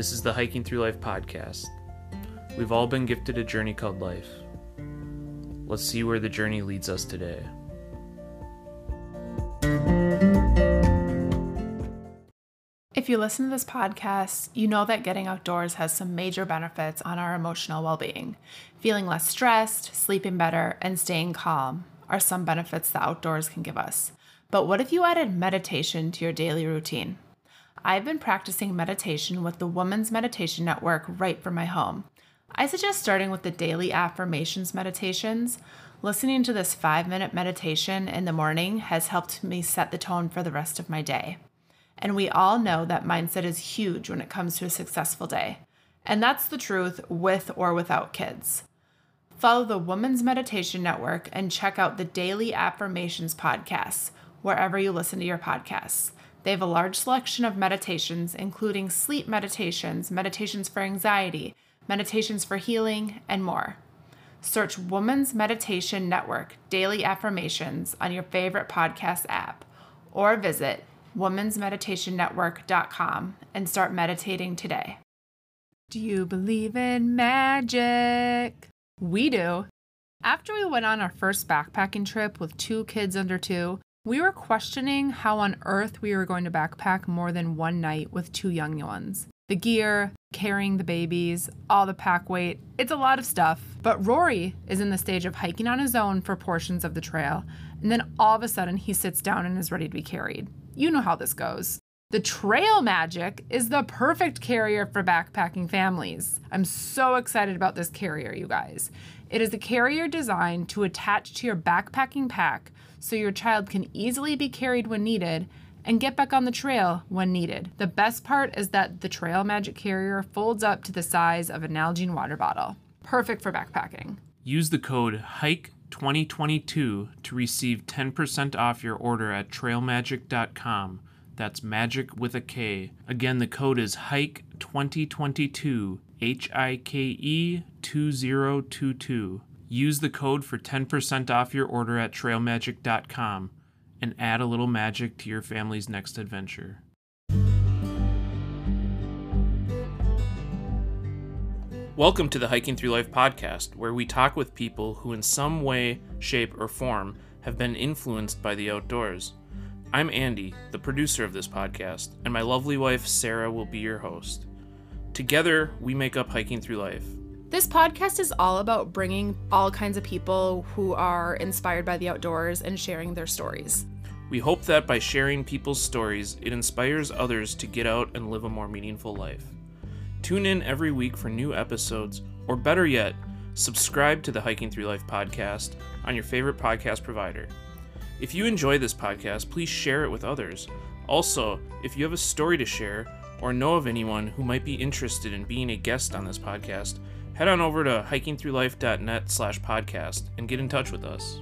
This is the Hiking Thru Life podcast. We've all been gifted a journey called life. Let's see where the journey leads us today. If you listen to this podcast, you know that getting outdoors has some major benefits on our emotional well being. Feeling less stressed, sleeping better, and staying calm are some benefits the outdoors can give us. But what if you added meditation to your daily routine? I've been practicing meditation with the Woman's Meditation Network right from my home. I suggest starting with the daily affirmations meditations. Listening to this five minute meditation in the morning has helped me set the tone for the rest of my day. And we all know that mindset is huge when it comes to a successful day. And that's the truth with or without kids. Follow the Women's Meditation Network and check out the Daily Affirmations podcasts wherever you listen to your podcasts. They have a large selection of meditations, including sleep meditations, meditations for anxiety, meditations for healing, and more. Search Woman's Meditation Network Daily Affirmations on your favorite podcast app or visit womensmeditationnetwork.com and start meditating today. Do you believe in magic? We do. After we went on our first backpacking trip with two kids under two, we were questioning how on earth we were going to backpack more than one night with two young ones. The gear, carrying the babies, all the pack weight, it's a lot of stuff. But Rory is in the stage of hiking on his own for portions of the trail, and then all of a sudden he sits down and is ready to be carried. You know how this goes. The Trail Magik is the perfect carrier for backpacking families. I'm so excited about this carrier, you guys. It is a carrier designed to attach to your backpacking pack so your child can easily be carried when needed and get back on the trail when needed. The best part is that the Trail Magik carrier folds up to the size of an Nalgene water bottle. Perfect for backpacking. Use the code HIKE2022 to receive 10% off your order at trailmagik.com. That's magic with a K. Again, the code is HIKE2022, H I K E 2022. Use the code for 10% off your order at trailmagik.com and add a little magic to your family's next adventure. Welcome to the Hiking Thru Life podcast, where we talk with people who, in some way, shape, or form, have been influenced by the outdoors. I'm Andy, the producer of this podcast, and my lovely wife, Sarah, will be your host. Together, we make up Hiking Thru Life. This podcast is all about bringing all kinds of people who are inspired by the outdoors and sharing their stories. We hope that by sharing people's stories, it inspires others to get out and live a more meaningful life. Tune in every week for new episodes, or better yet, subscribe to the Hiking Thru Life podcast on your favorite podcast provider. If you enjoy this podcast, please share it with others. Also, if you have a story to share or know of anyone who might be interested in being a guest on this podcast, head on over to hikingthrulife.net slash podcast and get in touch with us.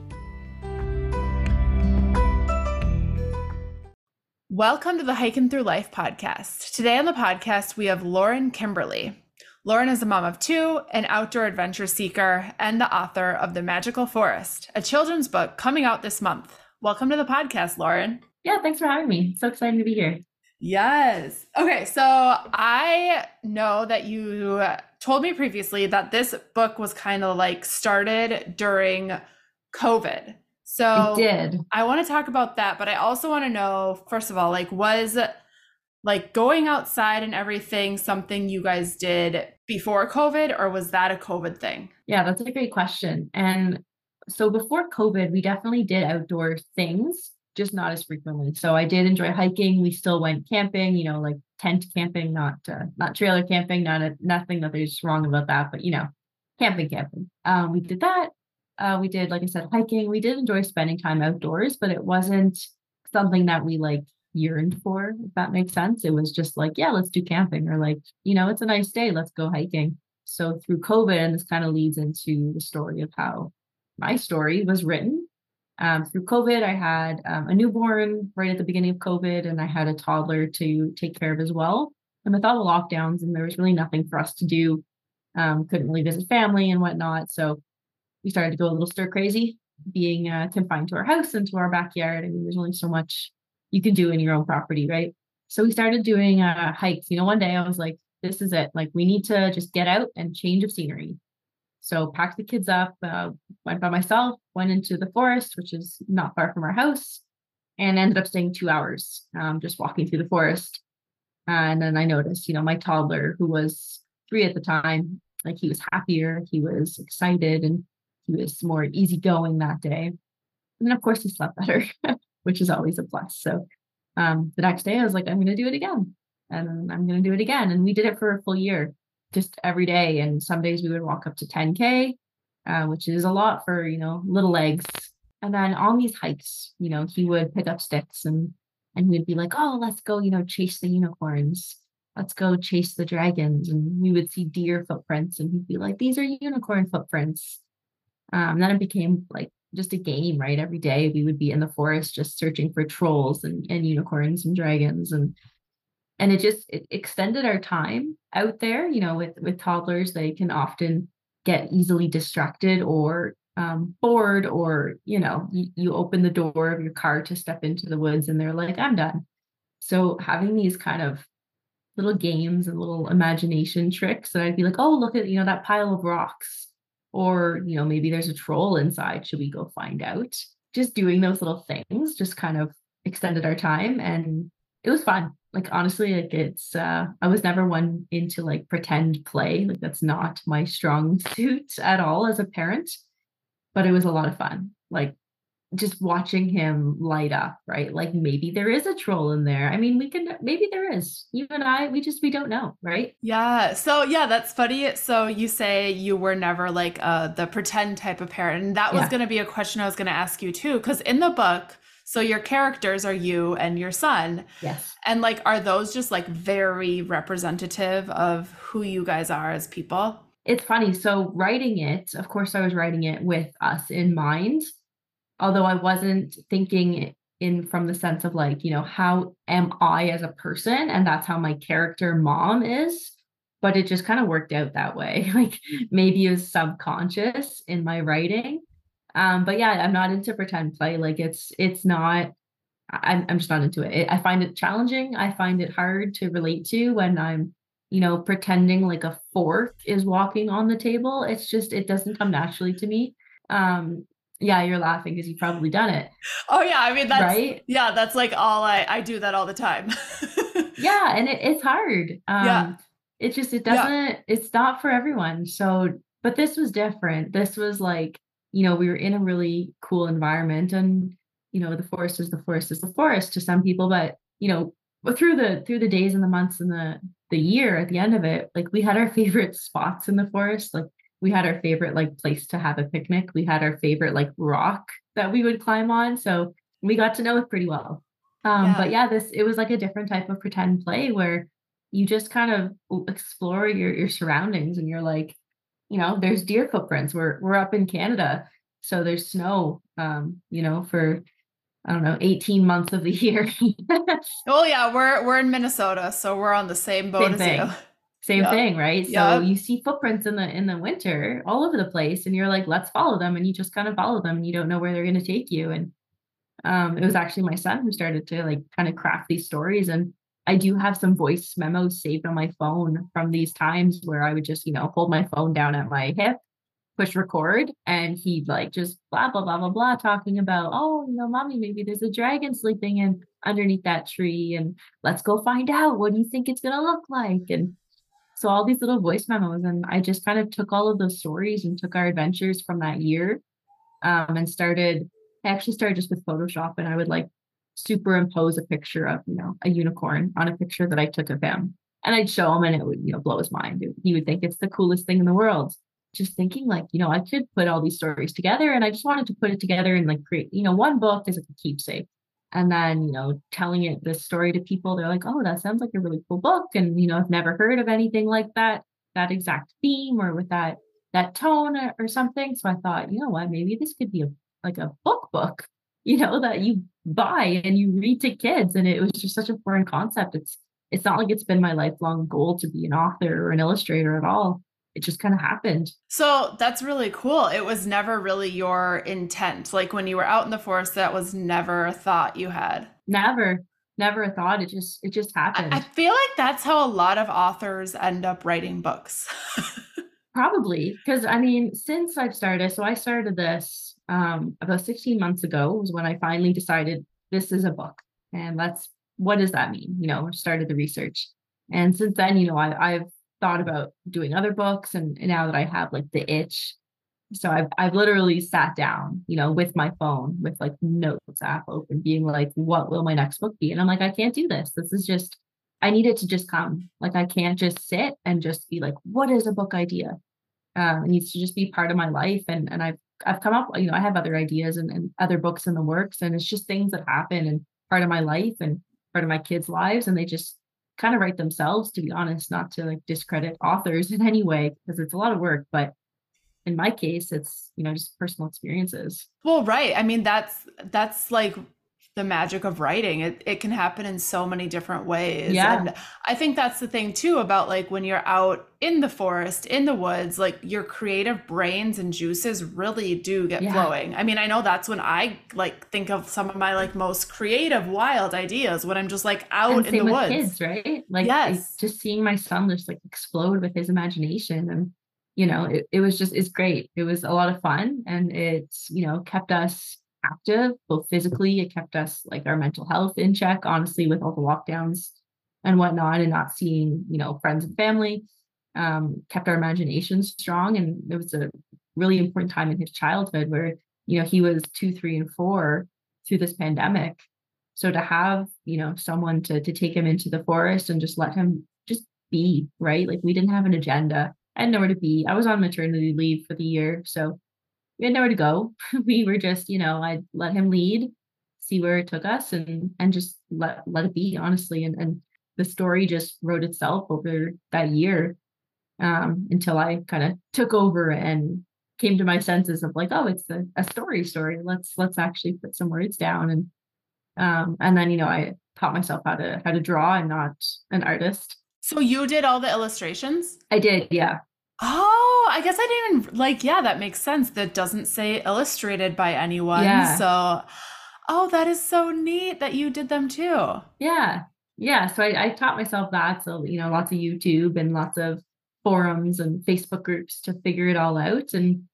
Welcome to the Hiking Thru Life podcast. Today on the podcast, we have Lauren Kimberly. Lauren is a mom of two, an outdoor adventure seeker, and the author of The Magical Forest, a children's book coming out this month. Welcome to the podcast, Lauren. Yeah, thanks for having me. So excited to be here. Yes. Okay, so I know that you told me previously that this book was kind of like started during COVID. So It did. I want to talk about that, but I also want to know first of all, like was like going outside and everything something you guys did before COVID or was that a COVID thing? Yeah, that's a great question. And so before COVID, we definitely did outdoor things, just not as frequently. So I did enjoy hiking. We still went camping, you know, like tent camping, not uh, not trailer camping, not a, nothing that there's wrong about that, but you know, camping, camping. Um, we did that. Uh, we did, like I said, hiking. We did enjoy spending time outdoors, but it wasn't something that we like yearned for, if that makes sense. It was just like, yeah, let's do camping, or like, you know, it's a nice day, let's go hiking. So through COVID, and this kind of leads into the story of how my story was written. Um, through COVID, I had um, a newborn right at the beginning of COVID, and I had a toddler to take care of as well. And with all the lockdowns, and there was really nothing for us to do, um, couldn't really visit family and whatnot. So we started to go a little stir crazy, being uh, confined to our house and to our backyard. I mean, there's only so much you can do in your own property, right? So we started doing uh, hikes. You know, one day I was like, this is it. Like we need to just get out and change of scenery. So packed the kids up, uh, went by myself, went into the forest, which is not far from our house, and ended up staying two hours, um, just walking through the forest. And then I noticed, you know, my toddler, who was three at the time, like he was happier, he was excited, and he was more easygoing that day. And of course, he slept better, which is always a plus. So um, the next day, I was like, I'm going to do it again, and I'm going to do it again. And we did it for a full year, just every day. And some days we would walk up to 10k, uh, which is a lot for you know little legs. And then on these hikes, you know, he would pick up sticks and and we'd be like, oh, let's go, you know, chase the unicorns. Let's go chase the dragons. And we would see deer footprints and he'd be like, these are unicorn footprints. Um, then it became like just a game, right? Every day we would be in the forest just searching for trolls and, and unicorns and dragons and and it just it extended our time out there. You know, with with toddlers, they can often get easily distracted or um, bored, or you know, you, you open the door of your car to step into the woods, and they're like, "I'm done." So having these kind of little games and little imagination tricks, and I'd be like, "Oh, look at you know that pile of rocks." or you know maybe there's a troll inside should we go find out just doing those little things just kind of extended our time and it was fun like honestly like it's uh i was never one into like pretend play like that's not my strong suit at all as a parent but it was a lot of fun like just watching him light up, right? Like maybe there is a troll in there. I mean, we can maybe there is. You and I, we just we don't know, right? Yeah. So yeah, that's funny. So you say you were never like uh the pretend type of parent. And that was yeah. gonna be a question I was gonna ask you too. Cause in the book, so your characters are you and your son. Yes. And like are those just like very representative of who you guys are as people? It's funny. So writing it, of course I was writing it with us in mind although I wasn't thinking in from the sense of like, you know, how am I as a person? And that's how my character mom is. But it just kind of worked out that way. Like maybe it was subconscious in my writing. Um, but yeah, I'm not into pretend play. Like it's it's not I'm I'm just not into it. it. I find it challenging. I find it hard to relate to when I'm, you know, pretending like a fork is walking on the table. It's just it doesn't come naturally to me. Um, yeah, you're laughing because you've probably done it. Oh yeah, I mean that's right. Yeah, that's like all I I do that all the time. yeah, and it, it's hard. Um, yeah, it just it doesn't. Yeah. It's not for everyone. So, but this was different. This was like you know we were in a really cool environment, and you know the forest is the forest is the forest to some people, but you know through the through the days and the months and the the year at the end of it, like we had our favorite spots in the forest, like we had our favorite like place to have a picnic. We had our favorite like rock that we would climb on. So we got to know it pretty well. Um, yeah. But yeah, this it was like a different type of pretend play where you just kind of explore your your surroundings and you're like, you know, there's deer footprints. We're we're up in Canada, so there's snow. Um, you know, for I don't know, 18 months of the year. oh yeah, we're we're in Minnesota, so we're on the same boat same as thing. you same thing right so you see footprints in the in the winter all over the place and you're like let's follow them and you just kind of follow them and you don't know where they're going to take you and um, it was actually my son who started to like kind of craft these stories and i do have some voice memos saved on my phone from these times where i would just you know hold my phone down at my hip push record and he'd like just blah blah blah blah blah talking about oh you know mommy maybe there's a dragon sleeping in underneath that tree and let's go find out what do you think it's going to look like and so all these little voice memos, and I just kind of took all of those stories and took our adventures from that year, um, and started. I actually started just with Photoshop, and I would like superimpose a picture of you know a unicorn on a picture that I took of him, and I'd show him, and it would you know blow his mind. He would think it's the coolest thing in the world. Just thinking like you know I could put all these stories together, and I just wanted to put it together and like create you know one book as like a keepsake. And then you know telling it this story to people they're like oh that sounds like a really cool book. And you know i've never heard of anything like that that exact theme or with that that tone or, or something. So i thought you know what? Maybe this could be a like a book book you know that you buy and you read to kids and it was just such a foreign concept it's it's not like it's been my lifelong goal to be an author or an illustrator at all it just kind of happened. So that's really cool. It was never really your intent. Like when you were out in the forest, that was never a thought you had. Never. never a thought. It just it just happened. I feel like that's how a lot of authors end up writing books. Probably because I mean, since I've started, so I started this um, about 16 months ago was when I finally decided this is a book, and let's what does that mean? You know, started the research, and since then, you know, I, I've thought about doing other books, and, and now that I have like the itch, so I've I've literally sat down, you know, with my phone with like notes app open, being like, what will my next book be? And I'm like, I can't do this. This is just I need it to just come. Like I can't just sit and just be like, what is a book idea? um, it needs to just be part of my life and and I've I've come up you know I have other ideas and, and other books in the works and it's just things that happen and part of my life and part of my kids lives and they just kind of write themselves to be honest not to like discredit authors in any way because it's a lot of work but in my case it's you know just personal experiences. Well right i mean that's that's like the magic of writing. It, it can happen in so many different ways. Yeah. And I think that's the thing too about like when you're out in the forest, in the woods, like your creative brains and juices really do get yeah. flowing. I mean, I know that's when I like think of some of my like most creative, wild ideas when I'm just like out in the woods. Kids, right? Like yes. just seeing my son just like explode with his imagination and you know, it, it was just it's great. It was a lot of fun and it's, you know, kept us active, both physically. It kept us like our mental health in check, honestly, with all the lockdowns and whatnot, and not seeing, you know, friends and family. Um, kept our imaginations strong. And it was a really important time in his childhood where, you know, he was two, three, and four through this pandemic. So to have, you know, someone to to take him into the forest and just let him just be, right? Like we didn't have an agenda. I had nowhere to be. I was on maternity leave for the year. So we had nowhere to go. we were just, you know, I let him lead, see where it took us and and just let let it be, honestly. And and the story just wrote itself over that year um, until I kind of took over and came to my senses of like, oh, it's a, a story story. Let's let's actually put some words down. And um, and then, you know, I taught myself how to how to draw and not an artist. So you did all the illustrations? I did, yeah. Oh, I guess I didn't even like, yeah, that makes sense. That doesn't say illustrated by anyone. Yeah. So, oh, that is so neat that you did them too. Yeah. Yeah. So I, I taught myself that. So, you know, lots of YouTube and lots of forums and Facebook groups to figure it all out. And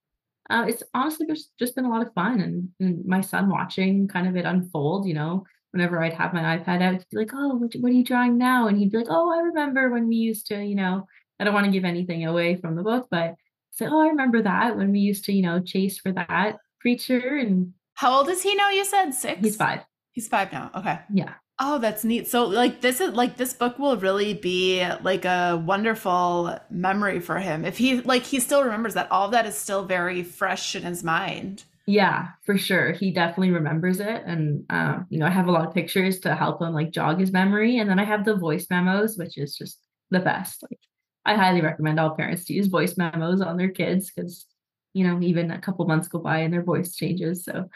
uh, it's honestly just, just been a lot of fun. And, and, my son watching kind of it unfold, you know, whenever I'd have my iPad out, he'd be like, oh, what, what are you drawing now? And he'd be like, oh, I remember when we used to, you know, I don't want to give anything away from the book, but oh, I remember that when we used to, you know, chase for that creature. And how old is he now? You said six. He's five. He's five now. Okay. Yeah. Oh, that's neat. So like this is like this book will really be like a wonderful memory for him. If he like he still remembers that all of that is still very fresh in his mind. Yeah, for sure. He definitely remembers it. And uh, you know, I have a lot of pictures to help him like jog his memory. And then I have the voice memos, which is just the best. Like I highly recommend all parents to use voice memos on their kids because you know even a couple months go by and their voice changes. So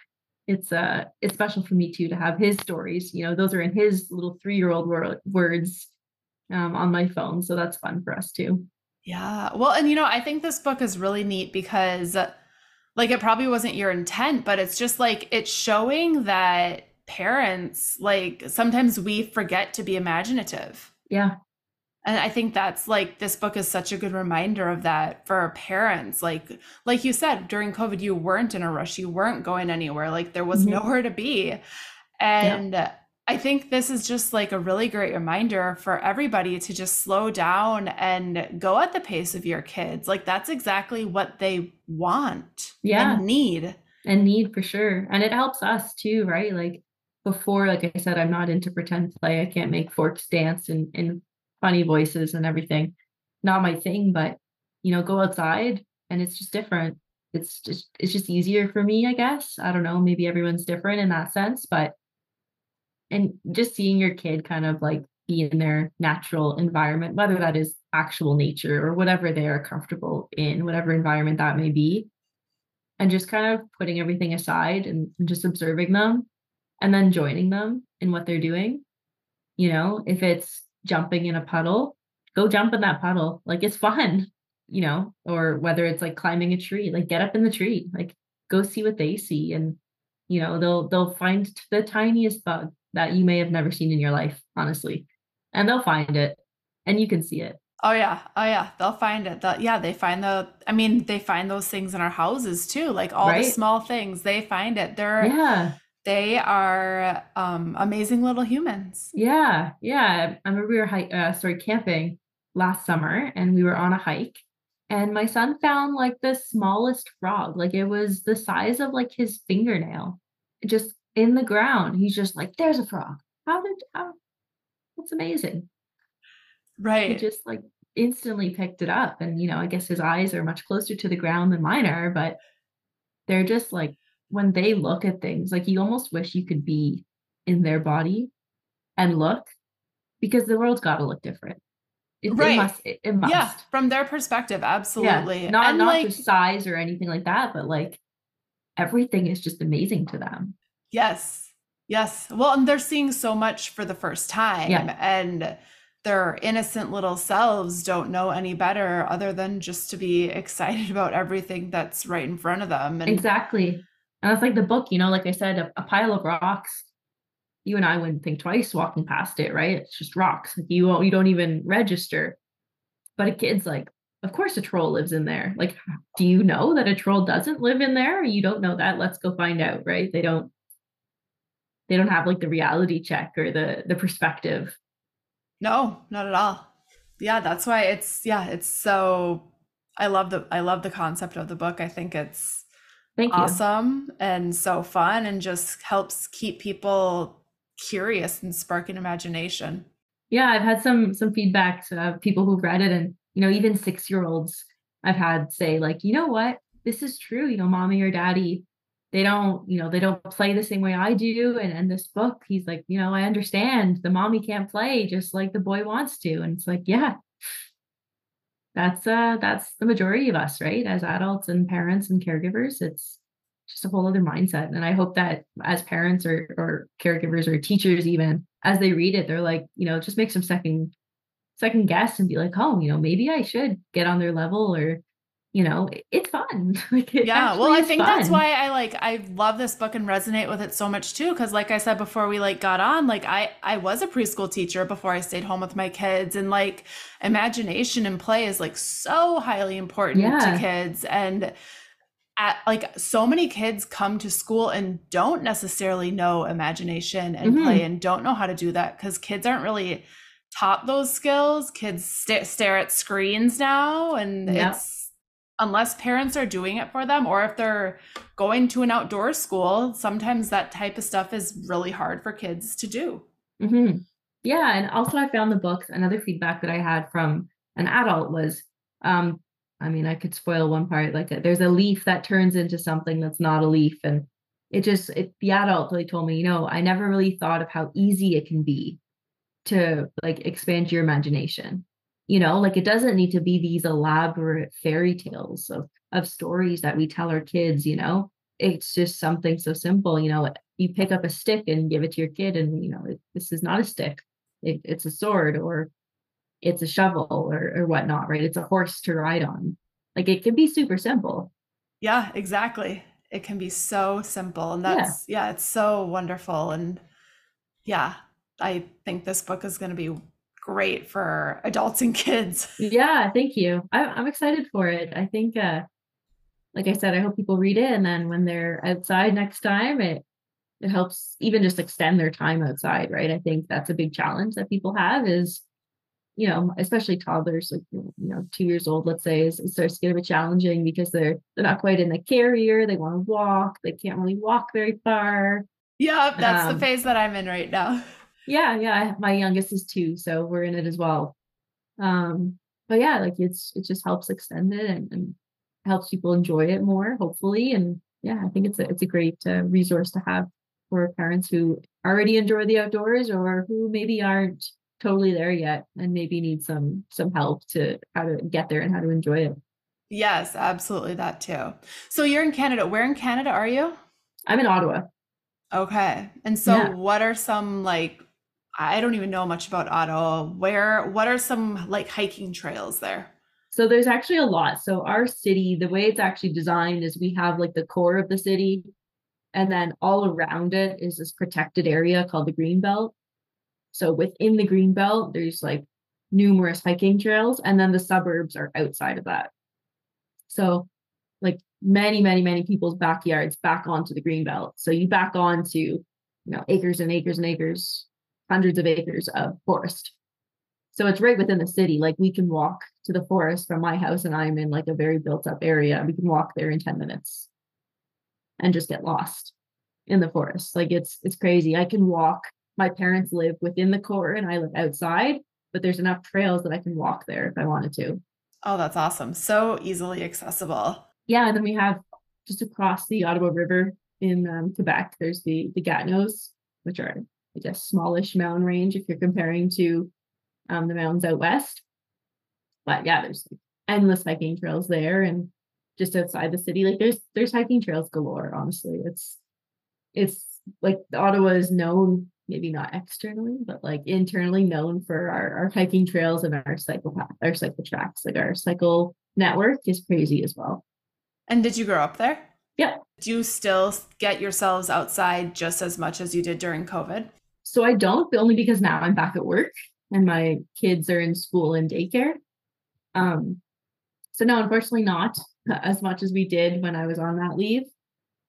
it's uh it's special for me too to have his stories. You know those are in his little three year old wor- words um, on my phone, so that's fun for us too. Yeah, well, and you know I think this book is really neat because like it probably wasn't your intent, but it's just like it's showing that parents like sometimes we forget to be imaginative. Yeah. And I think that's like this book is such a good reminder of that for parents. Like like you said, during COVID, you weren't in a rush, you weren't going anywhere, like there was mm-hmm. nowhere to be. And yeah. I think this is just like a really great reminder for everybody to just slow down and go at the pace of your kids. Like that's exactly what they want yeah. and need. And need for sure. And it helps us too, right? Like before, like I said, I'm not into pretend play. I can't make forks dance and, and funny voices and everything. Not my thing, but you know, go outside and it's just different. It's just it's just easier for me, I guess. I don't know, maybe everyone's different in that sense, but and just seeing your kid kind of like be in their natural environment, whether that is actual nature or whatever they are comfortable in, whatever environment that may be, and just kind of putting everything aside and, just observing them and then joining them in what they're doing. You know, if it's jumping in a puddle, go jump in that puddle. Like it's fun, you know, or whether it's like climbing a tree, like get up in the tree, like go see what they see. And, you know, they'll they'll find the tiniest bug that you may have never seen in your life, honestly. And they'll find it and you can see it. Oh yeah. Oh yeah. They'll find it. They'll, yeah, they find the I mean, they find those things in our houses too. Like all Right? the small things, they find it. They're Yeah. They are um amazing little humans. Yeah. Yeah. I remember we were hi- uh, sorry, camping last summer and we were on a hike and my son found like the smallest frog. Like it was the size of like his fingernail just in the ground. He's just like, there's a frog. How did, how? That's amazing. Right. He just like instantly picked it up. And, you know, I guess his eyes are much closer to the ground than mine are, but they're just like, when they look at things, like you almost wish you could be in their body and look because the world's got to look different. It, it Right. must. It, it must. Yeah, from their perspective, absolutely. Yeah. Not and not like just size or anything like that, but like everything is just amazing to them. Yes. Yes. Well, and they're seeing so much for the first time Yeah. and their innocent little selves don't know any better other than just to be excited about everything that's right in front of them. And Exactly. And it's like the book, you know, like I said, a, a pile of rocks. You and I wouldn't think twice walking past it, right? It's just rocks. Like you you don't even register. But a kid's like, of course a troll lives in there. Like, do you know that a troll doesn't live in there? You don't know that. Let's go find out, right? They don't they don't have like the reality check or the the perspective. no, not at all. Yeah, that's why it's yeah, it's so I love the I love the concept of the book. I think it's Thank you. awesome and so fun and just helps keep people curious and sparking imagination. yeah i've had some some feedback to people who've read it and you know even six year olds i've had say like you know what this is true you know mommy or daddy they don't you know they don't play the same way i do and and this book he's like you know i understand the mommy can't play just like the boy wants to and it's like yeah that's uh that's the majority of us right? As adults and parents and caregivers it's just a whole other mindset. And i hope that as parents or or caregivers or teachers even as they read it they're like you know just make some second second guess and be like oh you know maybe i should get on their level or you know it's fun like it yeah well i think that's why i like i love this book and resonate with it so much too because like i said before we like got on like i i was a preschool teacher before i stayed home with my kids and like imagination and play is like so highly important Yeah. to kids and at, like so many kids come to school and don't necessarily know imagination and Mhm. play and don't know how to do that because kids aren't really taught those skills kids sta stare at screens now and Yeah. it's unless parents are doing it for them or if they're going to an outdoor school sometimes that type of stuff is really hard for kids to do hmm Yeah, and also I found the books. Another feedback that I had from an adult was, um, I mean, I could spoil one part. Like, there's a leaf that turns into something that's not a leaf, and it just it, the adult really told me, you know, I never really thought of how easy it can be to like expand your imagination. You know, like it doesn't need to be these elaborate fairy tales of of stories that we tell our kids. You know, it's just something so simple. You know, you pick up a stick and give it to your kid and you know it, this is not a stick it, it's a sword or it's a shovel or, or whatnot right it's a horse to ride on like it can be super simple yeah exactly it can be so simple and Yeah. that's yeah, it's so wonderful and yeah i think this book is going to be great for adults and kids. Yeah thank you. I, i'm excited for it. I think uh like i said i hope people read it and then when they're outside next time it it helps even just extend their time outside right? I think that's a big challenge that people have is you know especially toddlers like you know two years old let's say is it starts to get a bit challenging because they're they're not quite in the carrier they want to walk they can't really walk very far. Yeah that's Um, the phase that i'm in right now yeah yeah I- my youngest is two so we're in it as well um but yeah like it's it just helps extend it and, and helps people enjoy it more hopefully and yeah i think it's a it's a great uh, resource to have for parents who already enjoy the outdoors or who maybe aren't totally there yet and maybe need some some help to how to get there and how to enjoy it yes absolutely that too so you're in canada where in canada are you i'm in ottawa Okay. And so Yeah. what are some like I don't even know much about Ottawa. Where what are some like hiking trails there? So there's actually a lot. So our city, the way it's actually designed is we have like the core of the city, And then all around it is this protected area called the Green Belt. So within the Green Belt, there's like numerous hiking trails, and then the suburbs are outside of that. So, like many, many, many people's backyards back onto the Green Belt. So you back onto, you know, acres and acres and acres, hundreds of acres of forest. So it's right within the city. Like we can walk to the forest from my house, and I'm in like a very built up area. We can walk there in 10 minutes and just get lost in the forest. Like it's it's crazy. I can walk. My parents live within the core and I live outside, but there's enough trails that I can walk there if I wanted to. Oh, that's awesome. So easily accessible. Yeah, and then we have just across the Ottawa River in um, Quebec, there's the the Gatineaus, which are Guess smallish mountain range if you're comparing to um, the mountains out west. But yeah, there's endless hiking trails there, and just outside the city, like there's there's hiking trails galore. Honestly, it's it's like Ottawa is known, maybe not externally, but like internally known for our, our hiking trails and our cycle path, our cycle tracks. Like our cycle network is crazy as well. And did you grow up there? Yeah. Do you still get yourselves outside just as much as you did during COVID? So I don't, only because now I'm back at work and my kids are in school and daycare. Um, so no, unfortunately not as much as we did when I was on that leave.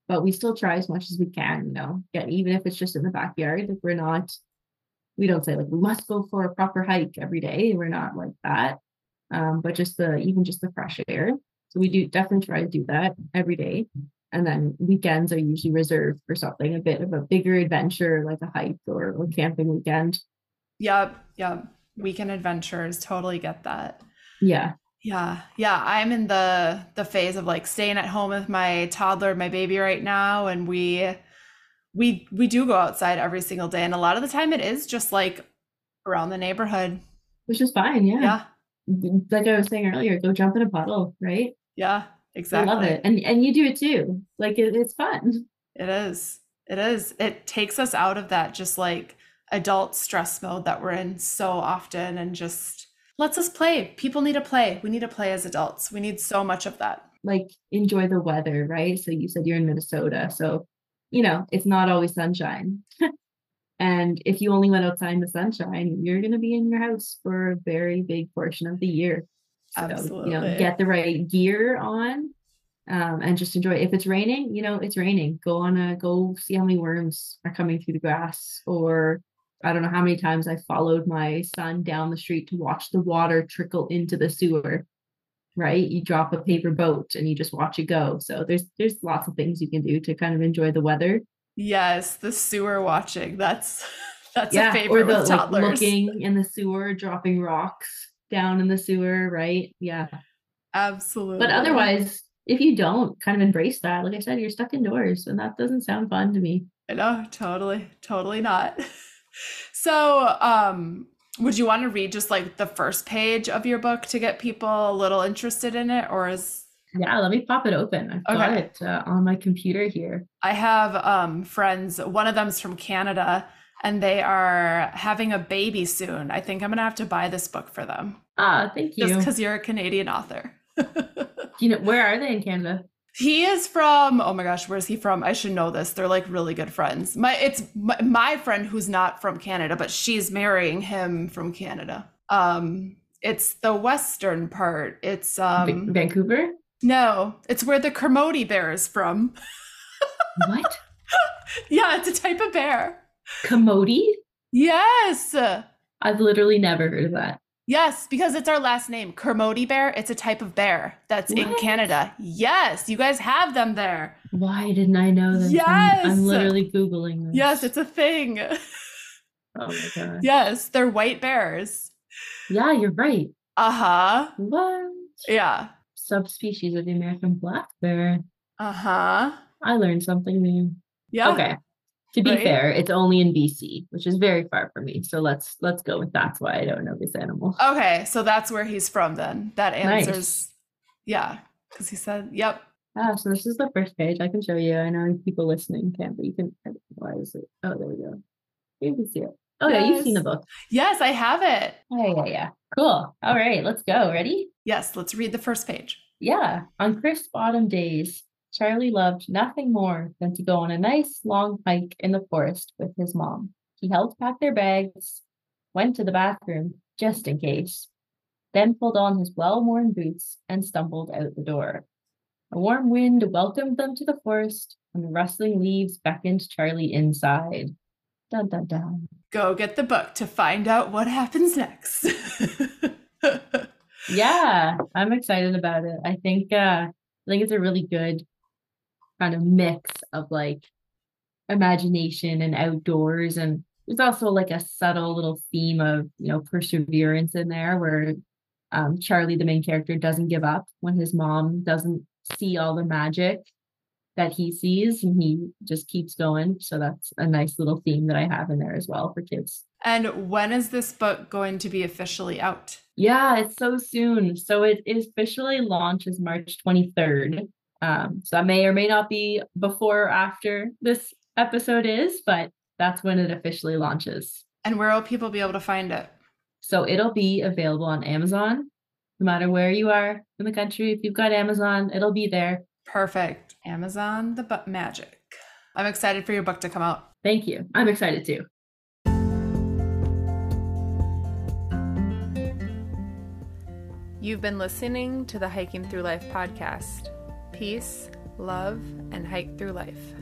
But we still try as much as we can, you know, get even if it's just in the backyard. If we're not, we don't say like we must go for a proper hike every day. We're not like that. Um, but just the even just the fresh air. So we do definitely try to do that every day. And then weekends are usually reserved for something a bit of a bigger adventure, like a hike or a camping weekend. Yep. Yep. Weekend adventures. Totally get that. Yeah. Yeah. Yeah. I'm in the the phase of like staying at home with my toddler, my baby right now. And we we we do go outside every single day. And a lot of the time it is just like around the neighborhood. Which is fine. Yeah. Yeah. Like I was saying earlier, go jump in a puddle, right? Yeah. Exactly. I love it. And and you do it too. Like it, it's fun. It is. It is. It takes us out of that just like adult stress mode that we're in so often and just lets us play. People need to play. We need to play as adults. We need so much of that. Like enjoy the weather, right? So you said you're in Minnesota. So, you know, it's not always sunshine. and if you only went outside in the sunshine, you're going to be in your house for a very big portion of the year. So, Absolutely. you know, get the right gear on um, and just enjoy. If it's raining, you know, it's raining. Go on a go see how many worms are coming through the grass or I don't know how many times I followed my son down the street to watch the water trickle into the sewer. Right? You drop a paper boat and you just watch it go. So there's there's lots of things you can do to kind of enjoy the weather. Yes, the sewer watching. That's that's yeah, a favorite or the with like looking in the sewer, dropping rocks down in the sewer, right? Yeah. Absolutely. But otherwise, if you don't kind of embrace that, like I said, you're stuck indoors, and that doesn't sound fun to me. I know, totally, totally not. So, um, would you want to read just like the first page of your book to get people a little interested in it, or is Yeah, let me pop it open. I've got it uh, on my computer here. I have um, friends. One of them's from Canada, and they are having a baby soon. I think I'm gonna have to buy this book for them, Ah, thank you. just because you're a Canadian author. You know where are they in Canada? He is from, oh my gosh, where's he from? I should know this. They're like really good friends. My it's my, my friend who's not from Canada, but she's marrying him from Canada. Um it's the western part. It's Va- um Vancouver? no, it's where the Kermode bear is from. What? Yeah, it's a type of bear. Commodie? Yes. I've literally never heard of that. Yes, because it's our last name, Kermode bear. It's a type of bear that's in Canada. Yes, you guys have them there. Why didn't I know this? I'm, I'm literally Googling this. Yes, it's a thing. Oh my god. Yes, they're white bears. Yeah, you're right. Uh huh. What? Yeah. Subspecies of the American black bear. Uh huh. I learned something new. Yeah. Okay. To be Right? fair, it's only in BC, which is very far from me. So let's let's go with that's why I don't know this animal. Okay, so that's where he's from then. That Nice. answers. Yeah, because he said, "Yep." Ah, so this is the first page. I can show you. I know people listening can't, but you can. Why is it? Oh, there we go. You can see it. Oh yeah, you've seen the book. Yes, I have it. Oh yeah, yeah. Cool. All right, let's go. Ready? Yes, let's read the first page. Yeah. On crisp autumn days, Charlie loved nothing more than to go on a nice long hike in the forest with his mom. He helped pack their bags, went to the bathroom just in case, then pulled on his well worn boots and stumbled out the door. A warm wind welcomed them to the forest, and the rustling leaves beckoned Charlie inside. Dun dun dun. Go get the book to find out what happens next. yeah, I'm excited about it. I think uh I think it's a really good kind of mix of like imagination and outdoors and there's also like a subtle little theme of you know perseverance in there where um, charlie the main character doesn't give up when his mom doesn't see all the magic that he sees and he just keeps going. So that's a nice little theme that i have in there as well for kids. And when is this book going to be officially out? Yeah it's so soon. So it officially launches march 23rd um, so that may or may not be before or after this episode is but that's when it officially launches. And where will people be able to find it? So it'll be available on Amazon, no matter where you are in the country. If you've got Amazon, it'll be there. Perfect. Amazon the Butt Magic. I'm excited for your book to come out. Thank you. I'm excited too. You've been listening to the Hiking Thru Life podcast peace, love, and hike through life.